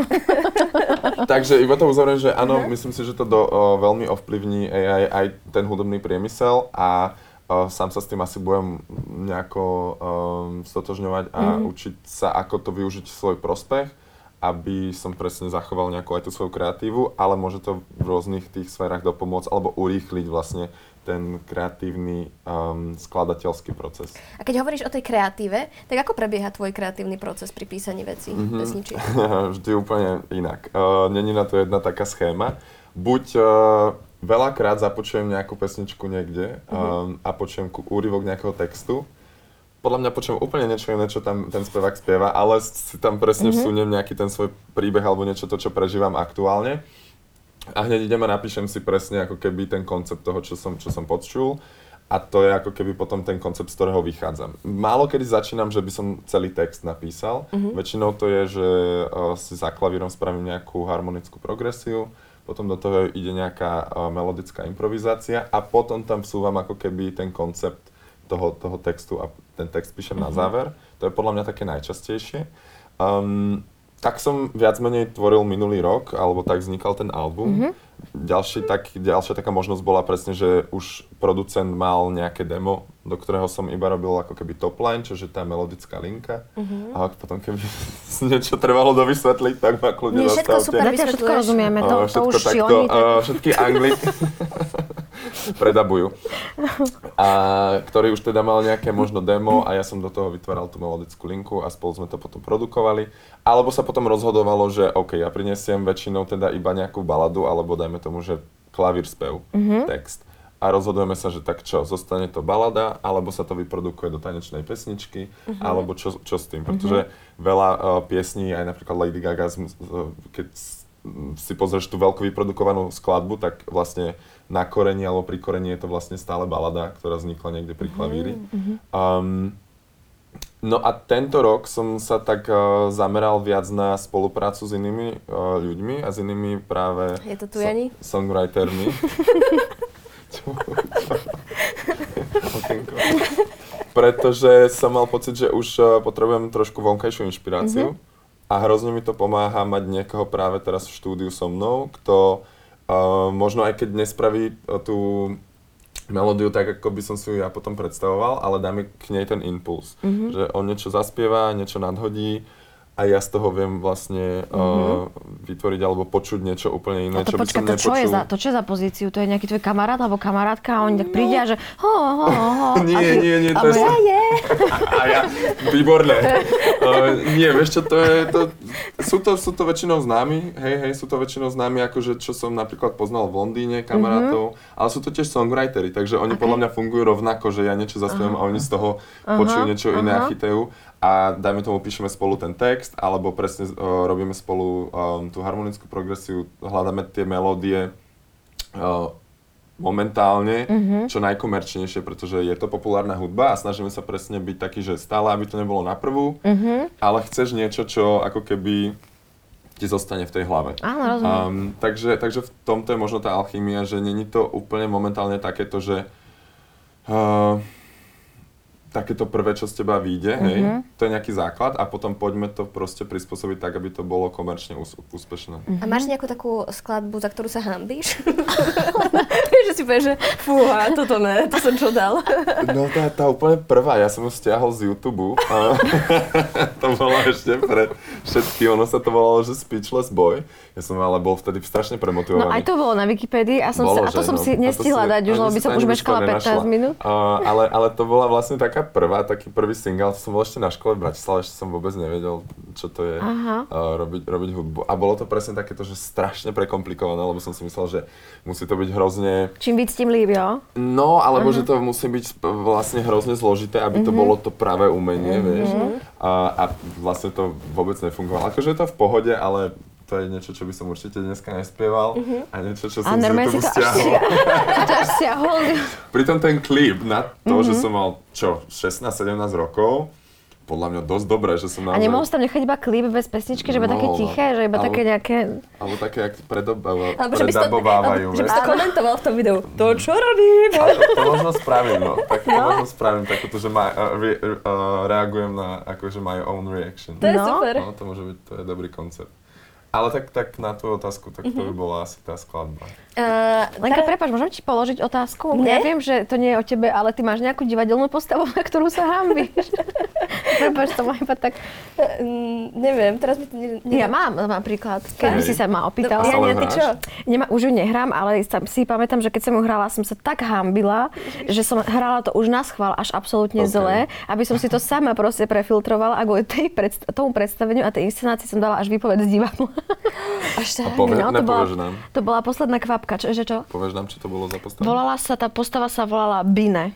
Speaker 2: Takže iba to uzavriem, že áno, myslím si, že to do, o, veľmi ovplyvní AI aj ten hudobný priemysel a o, sám sa s tým asi budem nejako um, stotožňovať a učiť sa, ako to využiť v svoj prospech, aby som presne zachoval nejakú aj tú svoju kreatívu, ale môže to v rôznych tých sférach dopomôcť alebo urýchliť vlastne ten kreatívny um, skladateľský proces.
Speaker 3: A keď hovoríš o tej kreatíve, tak ako prebieha tvoj kreatívny proces pri písaní vecí,
Speaker 2: Mhm.
Speaker 3: pesničiek?
Speaker 2: Vždy úplne inak. Uh, Není na to jedna taká schéma. Buď uh, veľakrát započujem nejakú pesničku niekde um, a počujem úryvok nejakého textu. Podľa mňa počujem úplne niečo iné, čo tam ten spevák spieva, ale si tam presne vsuniem nejaký ten svoj príbeh alebo niečo to, čo prežívam aktuálne. A hneď idem a napíšem si presne ako keby ten koncept toho, čo som, čo som počul. A to je ako keby potom ten koncept, z ktorého vychádzam. Málo kedy začínam, že by som celý text napísal. Väčšinou to je, že uh, si za klavírom spravím nejakú harmonickú progresiu, potom do toho ide nejaká uh, melodická improvizácia a potom tam vsúvam ako keby ten koncept toho, toho textu a ten text píšem na záver. To je podľa mňa také najčastejšie. Um, tak som viac menej tvoril minulý rok, alebo tak vznikal ten album. Ďalší, tak, ďalšia taká možnosť bola presne, že už producent mal nejaké demo, do ktorého som iba robil ako keby top line, čože tá melodická linka. A potom keby niečo trebalo dovysvetliť, tak ma kľudne
Speaker 3: Nie, všetko
Speaker 2: zastavte.
Speaker 3: super.
Speaker 1: Zatiaľ všetko rozumieme, to, to
Speaker 2: všetko
Speaker 1: už
Speaker 2: takto,
Speaker 1: šioni.
Speaker 2: a všetky angli predabujú. A ktorý už teda mal nejaké možno demo a ja som do toho vytváral tú melodickú linku a spolu sme to potom produkovali. Alebo sa potom rozhodovalo, že OK, ja prinesiem väčšinou teda iba nejakú baladu, alebo dajme tomu, že klavír spev, text. A rozhodujeme sa, že tak čo, zostane to balada, alebo sa to vyprodukuje do tanečnej pesničky, alebo čo, čo s tým. Pretože veľa uh, piesní, aj napríklad Lady Gaga, z- keď si pozrieš tú veľkú vyprodukovanú skladbu, tak vlastne na korení alebo pri korení je to vlastne stále balada, ktorá vznikla niekde pri klavíri. Um, no a tento rok som sa tak uh, zameral viac na spoluprácu s inými uh, ľuďmi a s inými práve
Speaker 3: Je to tu, Jani?
Speaker 2: songwritermi. Pretože som mal pocit, že už uh, potrebujem trošku vonkajšiu inšpiráciu. a hrozne mi to pomáha mať niekoho práve teraz v štúdiu so mnou, kto uh, možno aj keď nespraví uh, tú melódiu tak, ako by som si ju ja potom predstavoval, ale dá mi k nej ten impuls. Mm-hmm. Že on niečo zaspieva, niečo nadhodí a ja z toho viem vlastne mm-hmm. uh, vytvoriť alebo počuť niečo úplne iné,
Speaker 1: A to
Speaker 2: čo by
Speaker 1: počkaj,
Speaker 2: som
Speaker 1: to čo je
Speaker 2: nepočul.
Speaker 1: za, to čo je za pozíciu? To je nejaký tvoj kamarát alebo kamarátka a oni tak prídia, že ho, ho, ho. a
Speaker 2: Nie,
Speaker 1: ty-
Speaker 2: nie, nie, to je...
Speaker 1: ja, je.
Speaker 2: A ja, výborné. Uh, nie, vieš čo, to je, to, sú, to, sú to väčšinou známi, hej, hej, sú to väčšinou známi, akože čo som napríklad poznal v Londýne, kamarátov, mm-hmm. ale sú to tiež songwritery, takže oni okay. podľa mňa fungujú rovnako, že ja niečo zaspievam a oni z toho počujú niečo iné a chytajú a dajme tomu píšeme spolu ten text, alebo presne uh, robíme spolu um, tú harmonickú progresiu, hľadáme tie melódie, uh, momentálne
Speaker 1: Mhm.
Speaker 2: čo najkomerčnejšie, pretože je to populárna hudba a snažíme sa presne byť taký, že stále, aby to nebolo na prvú,
Speaker 1: Mhm.
Speaker 2: ale chceš niečo, čo ako keby ti zostane v tej hlave.
Speaker 1: Áno, rozumiem.
Speaker 2: Um, takže, takže v tomto je možno tá alchymia, že není to úplne momentálne takéto, že uh, takéto prvé, čo z teba vyjde, hej,
Speaker 1: Mhm.
Speaker 2: to je nejaký základ a potom poďme to proste prispôsobiť tak, aby to bolo komerčne ús- úspešné.
Speaker 3: A máš nejakú takú skladbu, za ktorú sa hambíš? Vieš, že si povieš, že fúha, toto ne, to som čo dal.
Speaker 2: No tá, tá úplne prvá, ja som ju stiahol z YouTube. A to bolo ešte pred všetky, ono sa to volalo, že Speechless Boy. Ja som ale bol vtedy strašne premotivovaný.
Speaker 1: No aj to bolo na Wikipedii a, som
Speaker 2: Bolo,
Speaker 1: sa, a to
Speaker 2: že
Speaker 1: som
Speaker 2: no.
Speaker 1: si nestihla dať už, lebo by som už meškala
Speaker 2: to
Speaker 1: 15
Speaker 2: nenašla.
Speaker 1: minút.
Speaker 2: Uh, ale, ale to bola vlastne taká prvá, taký prvý single, to som bol ešte na škole v Bratislave, ešte som vôbec nevedel, čo to je
Speaker 1: Aha.
Speaker 2: uh, robiť, robiť hudbu. A bolo to presne takéto, že strašne prekomplikované, lebo som si myslel, že musí to byť hrozne
Speaker 1: Čím víc, tým líp, jo?
Speaker 2: No, alebo že to musí byť vlastne hrozne zložité, aby to bolo to pravé umenie, vieš. A, a vlastne to vôbec nefungovalo. Akože je to v pohode, ale to je niečo, čo by som určite dneska nespieval a niečo, čo
Speaker 1: A
Speaker 2: som
Speaker 1: normálne si to až
Speaker 2: stiahol.
Speaker 1: si to až stiahol.
Speaker 2: Pritom ten klip na to, že som mal, čo, 16-17 rokov, podľa mňa dosť dobré, že som
Speaker 1: A
Speaker 2: naozaj...
Speaker 1: nemohol si tam nechať iba klip bez pesničky, že iba také
Speaker 2: no.
Speaker 1: tiché, že iba
Speaker 2: Ale-
Speaker 1: také nejaké...
Speaker 2: Alebo také, jak predobava-
Speaker 3: Alebo že by si to,
Speaker 2: predabovávajú,
Speaker 3: že by si to komentoval v tom videu. To čo robím?
Speaker 2: To, to možno spravím, no. Tak to možno spravím takúto, že ma, uh, re, uh, reagujem na akože my own reaction.
Speaker 3: To je
Speaker 1: No.
Speaker 3: super.
Speaker 2: No, to môže byť, to je dobrý koncept. Ale tak, tak na tvoju otázku, tak to by bola asi tá skladba.
Speaker 3: Uh,
Speaker 1: Lenka, prepáč, môžem ti položiť otázku?
Speaker 3: Mne?
Speaker 1: Ja viem, že to nie je o tebe, ale ty máš nejakú divadelnú postavu, na ktorú sa hambíš. prepáč, to má iba tak...
Speaker 3: Mm, neviem, teraz mi to ne, ne...
Speaker 1: Ja mám napríklad, keď si sa ma opýtal.
Speaker 3: No, ja nie, ty čo?
Speaker 1: Nemá, už ju nehrám, ale si pamätám, že keď som ju hrala, som sa tak hambila, že som hrala to už na schvál až absolútne
Speaker 2: OK.
Speaker 1: zle, aby som si to sama proste prefiltrovala a kvôli tej predst- tomu predstaveniu a tej inscenácii som dala až výpoveď z divadla.
Speaker 3: Až tak.
Speaker 2: A povie,
Speaker 1: No, to, bola, to bola posledná kvapka, čo, že čo?
Speaker 2: Povieš nám, čo to bolo za postavu?
Speaker 1: Volala sa, tá postava sa volala Bine.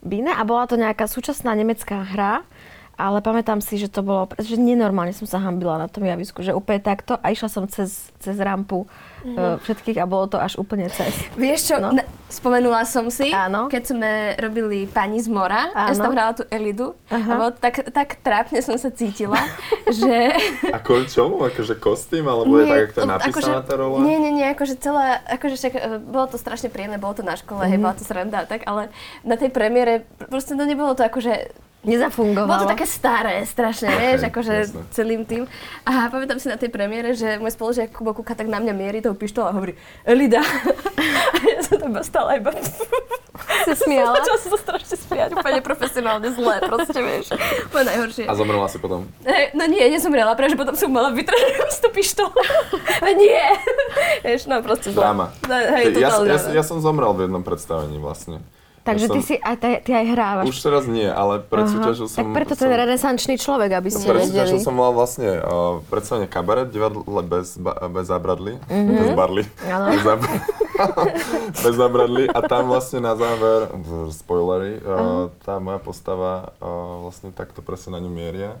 Speaker 1: Bine a bola to nejaká súčasná nemecká hra, ale pamätám si, že to bolo, že nenormálne som sa hambila na tom javisku, že úplne takto a išla som cez, cez rampu mm. všetkých a bolo to až úplne cez.
Speaker 3: Vieš čo,
Speaker 1: No.
Speaker 3: no. spomenula som si,
Speaker 1: Áno.
Speaker 3: keď sme robili Pani z mora, ja som
Speaker 1: Áno.
Speaker 3: tam hrala tú Elidu
Speaker 1: Aha.
Speaker 3: a bolo tak, tak trápne som sa cítila, že...
Speaker 2: A kvôli čomu? Akože kostým? Alebo je tak, jak to je napísaná tá rola?
Speaker 3: Nie, nie, nie, akože celá, akože však, e, bolo to strašne príjemné, bolo to na škole,
Speaker 1: Mhm.
Speaker 3: hej, bola to sranda a tak, ale na tej premiére, pr- proste no nebolo to akože
Speaker 1: Nezafungovalo.
Speaker 3: Bolo to také staré, strašne, vieš, akože
Speaker 2: jasné.
Speaker 3: celým tým. A pamätám si na tej premiére, že môj spolužiak Kubo Kuka tak na mňa mierí tou pištolou a hovorí Elida. A ja som tam iba stála iba...
Speaker 1: sa smiala.
Speaker 3: Začala som sa strašne smiať, úplne profesionálne zlé, proste, vieš. Úplne najhoršie.
Speaker 2: A zomrela si potom.
Speaker 3: Hej, no nie, nezomrela, pretože potom som mala vytrhnúť tú pištolu. A nie! Vieš, no proste zle.
Speaker 2: Dráma.
Speaker 3: No, hej,
Speaker 2: ja,
Speaker 3: totálne.
Speaker 2: ja, ja som zomrel v jednom predstavení vlastne.
Speaker 1: Takže
Speaker 2: ja
Speaker 1: ty,
Speaker 2: som,
Speaker 1: si, aj, ty, ty aj hrávaš.
Speaker 2: Už teraz nie, ale predsúťažil som...
Speaker 1: tak preto
Speaker 2: som,
Speaker 1: ten renesančný človek, aby ste
Speaker 2: Predsúťažil
Speaker 1: vedeli.
Speaker 2: som mal vlastne uh, predstavenie kabaret, divadle bez, ba, bez zábradly, mm-hmm. bez barly, bez, zab- bez zábradly a tam vlastne na záver, spoilery, uh, tá moja postava uh, vlastne takto presne na ňu mieria,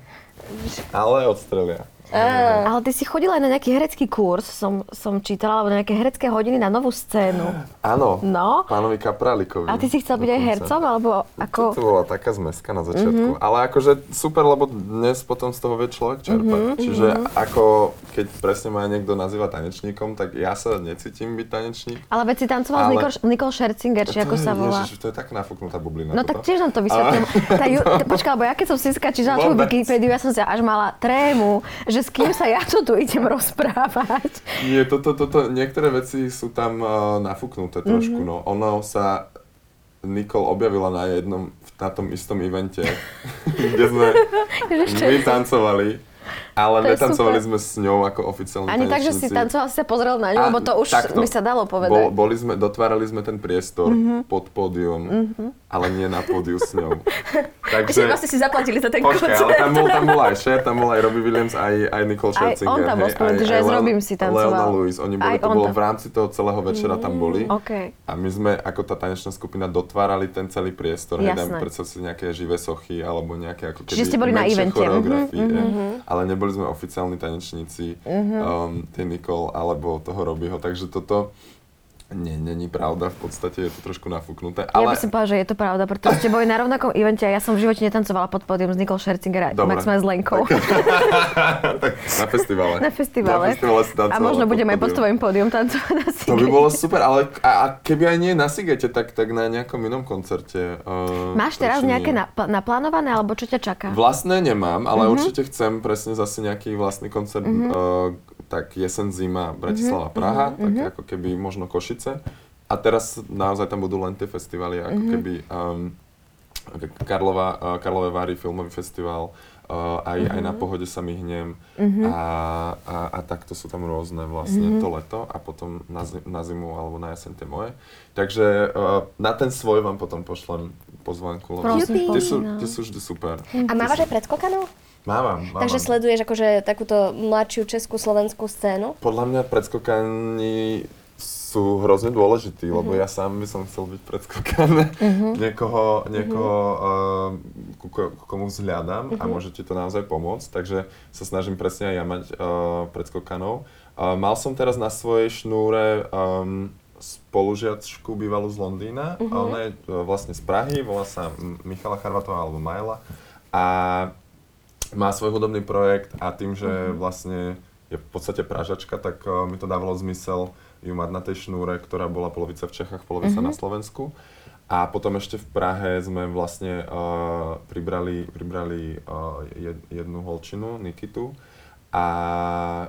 Speaker 2: ale odstrelia.
Speaker 1: Ale ty si chodila aj na nejaký herecký kurz, som, som čítala, alebo na nejaké herecké hodiny na novú scénu.
Speaker 2: Áno,
Speaker 1: No.
Speaker 2: pánovi Kaprálikovi.
Speaker 1: A ty si chcel byť aj hercom, alebo ako...
Speaker 2: To bola taká zmeska na začiatku. Mm-hmm. Ale akože super, lebo dnes potom z toho vie človek čerpať. Mm-hmm. Čiže ako keď presne ma niekto nazýva tanečníkom, tak ja sa necítim byť tanečník.
Speaker 1: Ale veď si tancoval s
Speaker 2: Ale-
Speaker 1: Nicole, Nicole Scherzinger, či ako
Speaker 2: To je-
Speaker 1: sa volá.
Speaker 2: Ježiš, to je tak nafúknutá bublina.
Speaker 1: No tak
Speaker 2: toto.
Speaker 1: tiež nám to vysvetlím. Tá ju, počkaj, lebo ja keď som si skáčila tú. Wikipédiu, ja som si až mala trému, že s kým sa ja tu tu idem rozprávať.
Speaker 2: Nie, toto, toto, niektoré veci sú tam uh, nafúknuté trošku,
Speaker 1: Mhm.
Speaker 2: no. Ono sa, Nicole objavila na jednom, na tom istom evente, kde sme my tancovali, ale
Speaker 1: To
Speaker 2: netancovali sme s ňou ako oficiálni
Speaker 1: Ani tak, že si tancoval, si sa pozrel na ňu, lebo to už
Speaker 2: takto.
Speaker 1: by sa dalo
Speaker 2: Bol,
Speaker 1: povedať. Mhm.
Speaker 2: boli sme, dotvárali sme ten priestor pod pódium, ale nie na pódiu s ňou.
Speaker 3: Ešte vlastne si zaplatili za ten
Speaker 2: Počkaj, ale
Speaker 3: koncert.
Speaker 2: tam bol, tam bol aj Cher, tam bol aj Robbie Williams, aj, aj Nicole
Speaker 1: Aj
Speaker 2: Scherzinger.
Speaker 1: on tam bol
Speaker 2: hej,
Speaker 1: spomenutý, že aj s si tancoval.
Speaker 2: Leona Lewis, oni boli,
Speaker 1: Aj
Speaker 2: to bolo
Speaker 1: tam.
Speaker 2: v rámci toho celého večera tam boli.
Speaker 1: OK.
Speaker 2: A my sme ako tá tanečná skupina dotvárali ten celý priestor. Hej,
Speaker 1: Jasné.
Speaker 2: predstav si nejaké živé sochy alebo nejaké ako keby
Speaker 1: Čiže ste boli na evente.
Speaker 2: choreografie.
Speaker 1: Mhm,
Speaker 2: hej. Ale neboli sme oficiálni tanečníci um, tej Nicole alebo toho Robbieho, takže toto nie, není pravda, v podstate je to trošku nafúknuté.
Speaker 1: Ja
Speaker 2: Ale...
Speaker 1: by som povedala, že je to pravda, pretože ste boli na rovnakom evente a ja som v živote netancovala pod pódium s Nicole Scherzinger a maximálne s Lenkou.
Speaker 2: Na festivale.
Speaker 1: Na festivale.
Speaker 2: Na festivale
Speaker 1: A možno
Speaker 2: pod
Speaker 1: budem aj pod tvojim pódium tancovať na
Speaker 2: To by bolo super, ale a, a keby aj nie na Sigete, tak, tak na nejakom inom koncerte. Uh,
Speaker 1: Máš teraz nejaké naplánované, alebo čo ťa čaká?
Speaker 2: Vlastné nemám, ale
Speaker 1: Mhm.
Speaker 2: uh-huh. určite chcem presne zase nejaký vlastný koncert, uh-huh. uh, tak jesen, zima, Bratislava,
Speaker 1: Mhm,
Speaker 2: uh-huh. Praha, uh-huh. tak ako keby možno Košice. A teraz naozaj tam budú len tie festivaly, ako
Speaker 1: Mhm.
Speaker 2: uh-huh. keby um, Karlova, uh, Karlové Vary, filmový festival, uh, aj, uh-huh. aj na pohode sa mi hnem uh-huh. a, a, a takto sú tam rôzne vlastne uh-huh. to leto a potom na, zi- na zimu alebo na jeseň tie moje. Takže uh, na ten svoj vám potom pošlem pozvanku, lebo tie sú,
Speaker 1: no.
Speaker 2: tie sú vždy super.
Speaker 3: A mávaš aj predskokanú?
Speaker 2: Mávam, mávam.
Speaker 3: Takže sleduješ akože takúto mladšiu českú slovenskú scénu?
Speaker 2: Podľa mňa predskokani sú hrozne dôležití, lebo
Speaker 3: Mhm.
Speaker 2: ja sám by som chcel byť predskokan niekoho, niekoho uh, ku, ku komu vzhľadám a
Speaker 3: Mhm.
Speaker 2: môže ti to naozaj pomôcť, takže sa snažím presne aj ja mať uh, predskokanov. Uh, mal som teraz na svojej šnúre um, spolužiačku bývalú z Londýna,
Speaker 3: Mhm.
Speaker 2: uh ona je uh, vlastne z Prahy, volá sa Michala Charvatová alebo Majla a má svoj hudobný projekt a tým, že vlastne je v podstate Pražačka, tak uh, mi to dávalo zmysel ju mať na tej šnúre, ktorá bola polovica v Čechách, polovica na Slovensku. A potom ešte v Prahe sme vlastne uh, pribrali, pribrali uh, jed, jednu holčinu, Nikitu. A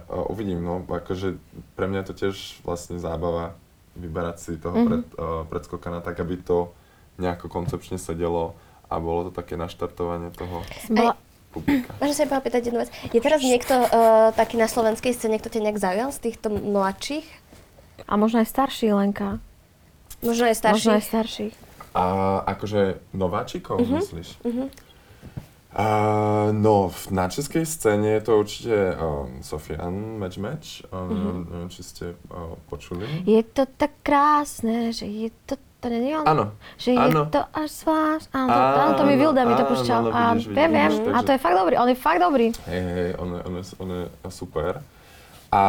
Speaker 2: uh, uvidím, no, akože pre mňa je to tiež vlastne zábava vyberať si toho pred, uh, predskokana tak, aby to nejako koncepčne sedelo a bolo to také naštartovanie toho
Speaker 1: Bola,
Speaker 2: publika.
Speaker 3: Môžem sa iba opýtať jednu vec. Je teraz niekto uh, taký na slovenskej scéne, kto ťa nejak zaujal z týchto mladších?
Speaker 1: A možno aj starší Lenka.
Speaker 3: Možno aj
Speaker 1: Možno
Speaker 3: starších?
Speaker 1: aj starších.
Speaker 2: A akože nováčikov, myslíš? A, no, v- na českej scéne je to určite um, Sofian Match Match. Um, Neviem, či ste uh, počuli.
Speaker 1: Je to tak krásne, že je to, to nie je on?
Speaker 2: Áno.
Speaker 1: Že
Speaker 2: áno.
Speaker 1: je to až zvlášť. Áno, to, áno, to mi
Speaker 2: Áno,
Speaker 1: Vilda mi to
Speaker 2: áno,
Speaker 1: pušťal.
Speaker 2: no,
Speaker 1: A
Speaker 2: vidíš, vidíš,
Speaker 1: viem, viem.
Speaker 2: vidíš,
Speaker 1: A to je fakt dobrý. On je fakt dobrý.
Speaker 2: Hej, hej, on, je- on, je, on je super. A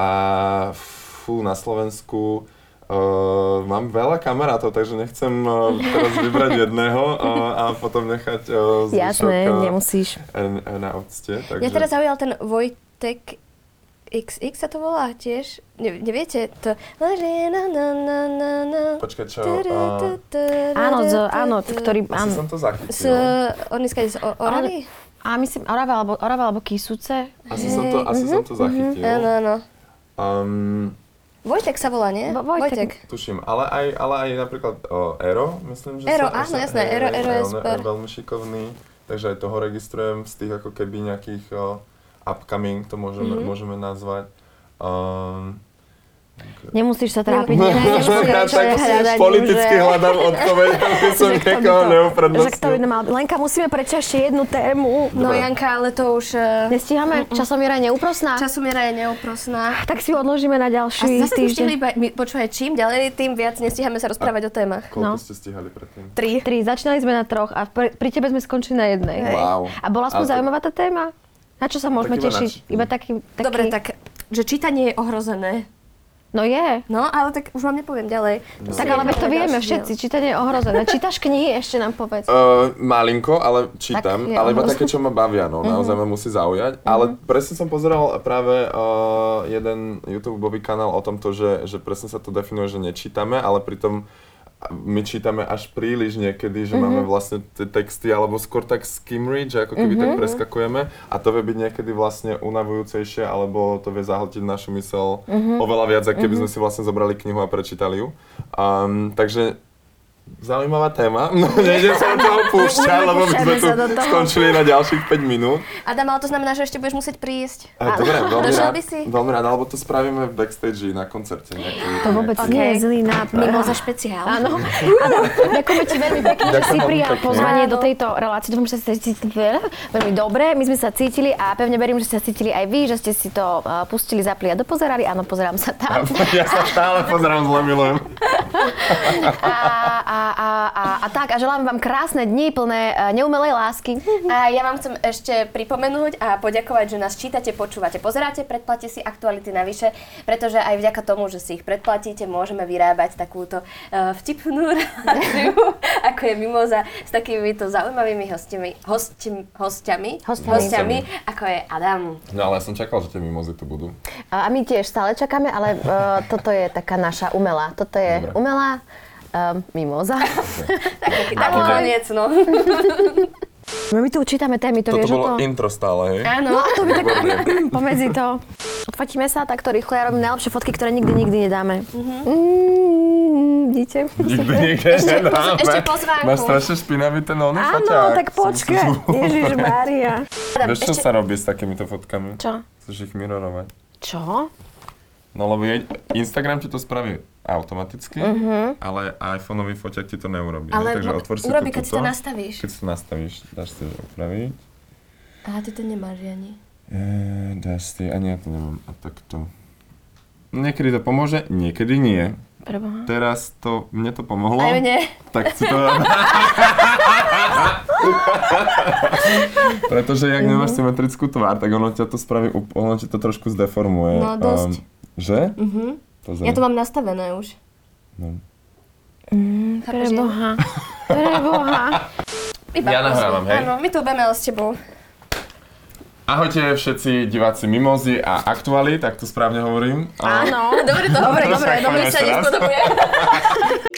Speaker 2: fú, na Slovensku uh, mám veľa kamarátov, takže nechcem uh, teraz vybrať jedného uh, a potom nechať uh, zvyšok
Speaker 1: Jasné,
Speaker 2: uh,
Speaker 1: nemusíš.
Speaker 2: na octe. Takže...
Speaker 3: Mňa teraz zaujal ten Vojtek XX sa to volá tiež? Ne, neviete? To...
Speaker 2: Počkaj, čo? Uh,
Speaker 1: Áno, z, áno, ktorý...
Speaker 2: asi
Speaker 1: Áno.
Speaker 2: som to zachytil.
Speaker 3: S, on z Oravy?
Speaker 1: A myslím, Orava alebo, Orava alebo Kisuce.
Speaker 2: Asi som to, asi som to zachytil.
Speaker 3: Áno, áno.
Speaker 2: Um,
Speaker 3: Vojtek sa volá, nie?
Speaker 1: Vo- Vojtek.
Speaker 2: tuším, ale aj, ale aj napríklad o, Ero, myslím, že
Speaker 3: Ero,
Speaker 2: sa...
Speaker 3: áno,
Speaker 2: sa-
Speaker 3: jasné,
Speaker 2: hej,
Speaker 3: Ero-
Speaker 2: hej,
Speaker 3: Ero je
Speaker 2: on
Speaker 3: super.
Speaker 2: veľmi šikovný, takže aj toho registrujem z tých ako keby nejakých o, upcoming, to môžeme,
Speaker 3: Mhm.
Speaker 2: môžeme nazvať. Um,
Speaker 1: Nemusíš sa trápiť.
Speaker 3: Ne-
Speaker 1: nemusíš
Speaker 2: ja tak
Speaker 1: hľadať,
Speaker 2: politicky
Speaker 1: že-
Speaker 2: hľadám odpoveď, aby som niekoho neuprednostnil.
Speaker 1: Lenka, musíme prečo ešte jednu tému.
Speaker 3: No
Speaker 2: Dobre.
Speaker 3: Janka, ale to už... Uh,
Speaker 1: Nestíhame? Časomiera je neúprosná?
Speaker 3: časomiera je neúprosná.
Speaker 1: Tak si odložíme na
Speaker 3: A
Speaker 1: ďalší
Speaker 3: zase sme
Speaker 1: týždeň.
Speaker 3: iba, my, počúvaj, čím ďalej, tým viac nestíhame sa rozprávať o témach.
Speaker 2: Koľko
Speaker 1: No.
Speaker 2: ste stíhali predtým?
Speaker 3: Tri.
Speaker 1: Tri, začínali sme na troch a pri, pri tebe sme skončili na jednej.
Speaker 3: Hej.
Speaker 2: Wow.
Speaker 1: A bola aspoň
Speaker 2: to-
Speaker 1: zaujímavá tá téma? Na čo sa môžeme
Speaker 2: iba
Speaker 1: tešiť? Iba taký, taký...
Speaker 3: Dobre, tak, že čítanie je ohrozené.
Speaker 1: No je.
Speaker 3: No, ale tak už vám nepoviem ďalej.
Speaker 1: Tak ale to vieme všetci, čítanie je ohrozené. Čítaš knihy, ešte nám povedz.
Speaker 2: Uh, malinko, ale čítam,
Speaker 1: Tak je
Speaker 2: ale iba také, čo ma bavia, no, naozaj ma musí zaujať. Ale presne som pozeral práve uh, jeden YouTubeový kanál o tomto, že, že presne sa to definuje, že nečítame, ale pritom my čítame až príliš niekedy, že máme vlastne tie texty, alebo skôr tak skim read, že ako keby tak preskakujeme. A to vie byť niekedy vlastne unavujúcejšie, alebo to vie zahltiť našu mysel oveľa viac, ako keby sme si vlastne zobrali knihu a prečítali ju. Um, takže Zaujímavá téma. No, nejdem sa do toho púšťať, lebo by sme tu skončili na ďalších 5 minút.
Speaker 3: Adam, ale to znamená, že ešte budeš musieť prísť.
Speaker 2: A, dobre, veľmi rád,
Speaker 3: by si?
Speaker 2: veľmi rád, alebo to spravíme v backstage na koncerte. Nejaký,
Speaker 1: To vôbec
Speaker 3: Ok.
Speaker 1: nie je zlý nápad.
Speaker 3: Mimoza špeciál.
Speaker 1: Áno. Ďakujeme ti veľmi pekne, že si prijal pozvanie do tejto relácie. Dúfam, že ste cítili veľmi dobre. My sme sa cítili a pevne verím, že ste sa cítili aj vy, že ste si to uh, pustili, zapli a dopozerali. Áno, pozerám sa tam.
Speaker 2: Ja sa stále pozerám zle milujem.
Speaker 1: A, a, a, a, tak, a želám vám krásne dni plné uh, neumelej lásky.
Speaker 3: A ja vám chcem ešte pripomenúť a poďakovať, že nás čítate, počúvate, pozeráte, predplatíte si aktuality navyše, pretože aj vďaka tomu, že si ich predplatíte, môžeme vyrábať takúto uh, vtipnú reláciu, ako je Mimoza, s takýmito zaujímavými hostiami, hostim, hostiami,
Speaker 1: Hostiami.
Speaker 3: hostiami, ako je Adam.
Speaker 2: No ale ja som čakal, že tie mimozy tu budú.
Speaker 1: A my tiež stále čakáme, ale uh, toto je taká naša umelá. Toto je
Speaker 2: Dobre.
Speaker 1: umelá um, mimoza.
Speaker 3: Taký, taký koniec, no.
Speaker 1: My tu čítame témy, to
Speaker 2: Toto
Speaker 1: vieš o to?
Speaker 2: intro stále, hej?
Speaker 3: Áno.
Speaker 1: To by tak pomedzi to. Odfotíme sa takto rýchlo, ja robím najlepšie fotky, ktoré nikdy, nikdy nedáme. Mm, vidíte?
Speaker 2: Nikdy nikde nedáme.
Speaker 3: ešte pozvánku.
Speaker 2: Máš strašne špinavý ten oný
Speaker 1: Áno,
Speaker 2: foťák.
Speaker 1: tak počkaj. Ježiš Mária.
Speaker 2: Vieš, čo sa robí s takýmito fotkami?
Speaker 1: Čo?
Speaker 2: Chceš ich mirorovať.
Speaker 1: Čo?
Speaker 2: No lebo je, Instagram ti to spraví automaticky, ale iPhoneový foťak ti to neurobí.
Speaker 3: Ale?
Speaker 2: Takže otvor si
Speaker 3: urobí,
Speaker 2: to
Speaker 3: keď si to nastavíš.
Speaker 2: Keď si to nastavíš, dáš si opraviť.
Speaker 3: Aha, ty to nemáš ani.
Speaker 2: E, dáš si, ani ja to nemám. A takto. Niekedy to pomôže, niekedy nie.
Speaker 1: Preboha.
Speaker 2: Teraz to, mne to pomohlo.
Speaker 3: Aj mne.
Speaker 2: Tak si to... Pretože jak nemáš symetrickú tvár, tak ono ťa to spraví, ono ti to trošku zdeformuje.
Speaker 3: No, dosť.
Speaker 2: Um, že?
Speaker 3: Mhm.
Speaker 2: Pozri.
Speaker 3: Ja to mám nastavené už.
Speaker 2: No.
Speaker 3: Chápeš, nie?
Speaker 1: Preboha. Preboha.
Speaker 3: Iba
Speaker 2: Ja nahrávam, hej?
Speaker 3: Áno, my tu budeme s tebou.
Speaker 2: Ahojte všetci diváci Mimozy a Aktualit, tak to správne hovorím.
Speaker 1: Áno.
Speaker 3: Dobre to
Speaker 1: Dobre, dobre,
Speaker 3: dobre
Speaker 2: poďme
Speaker 3: sa nespodobuje.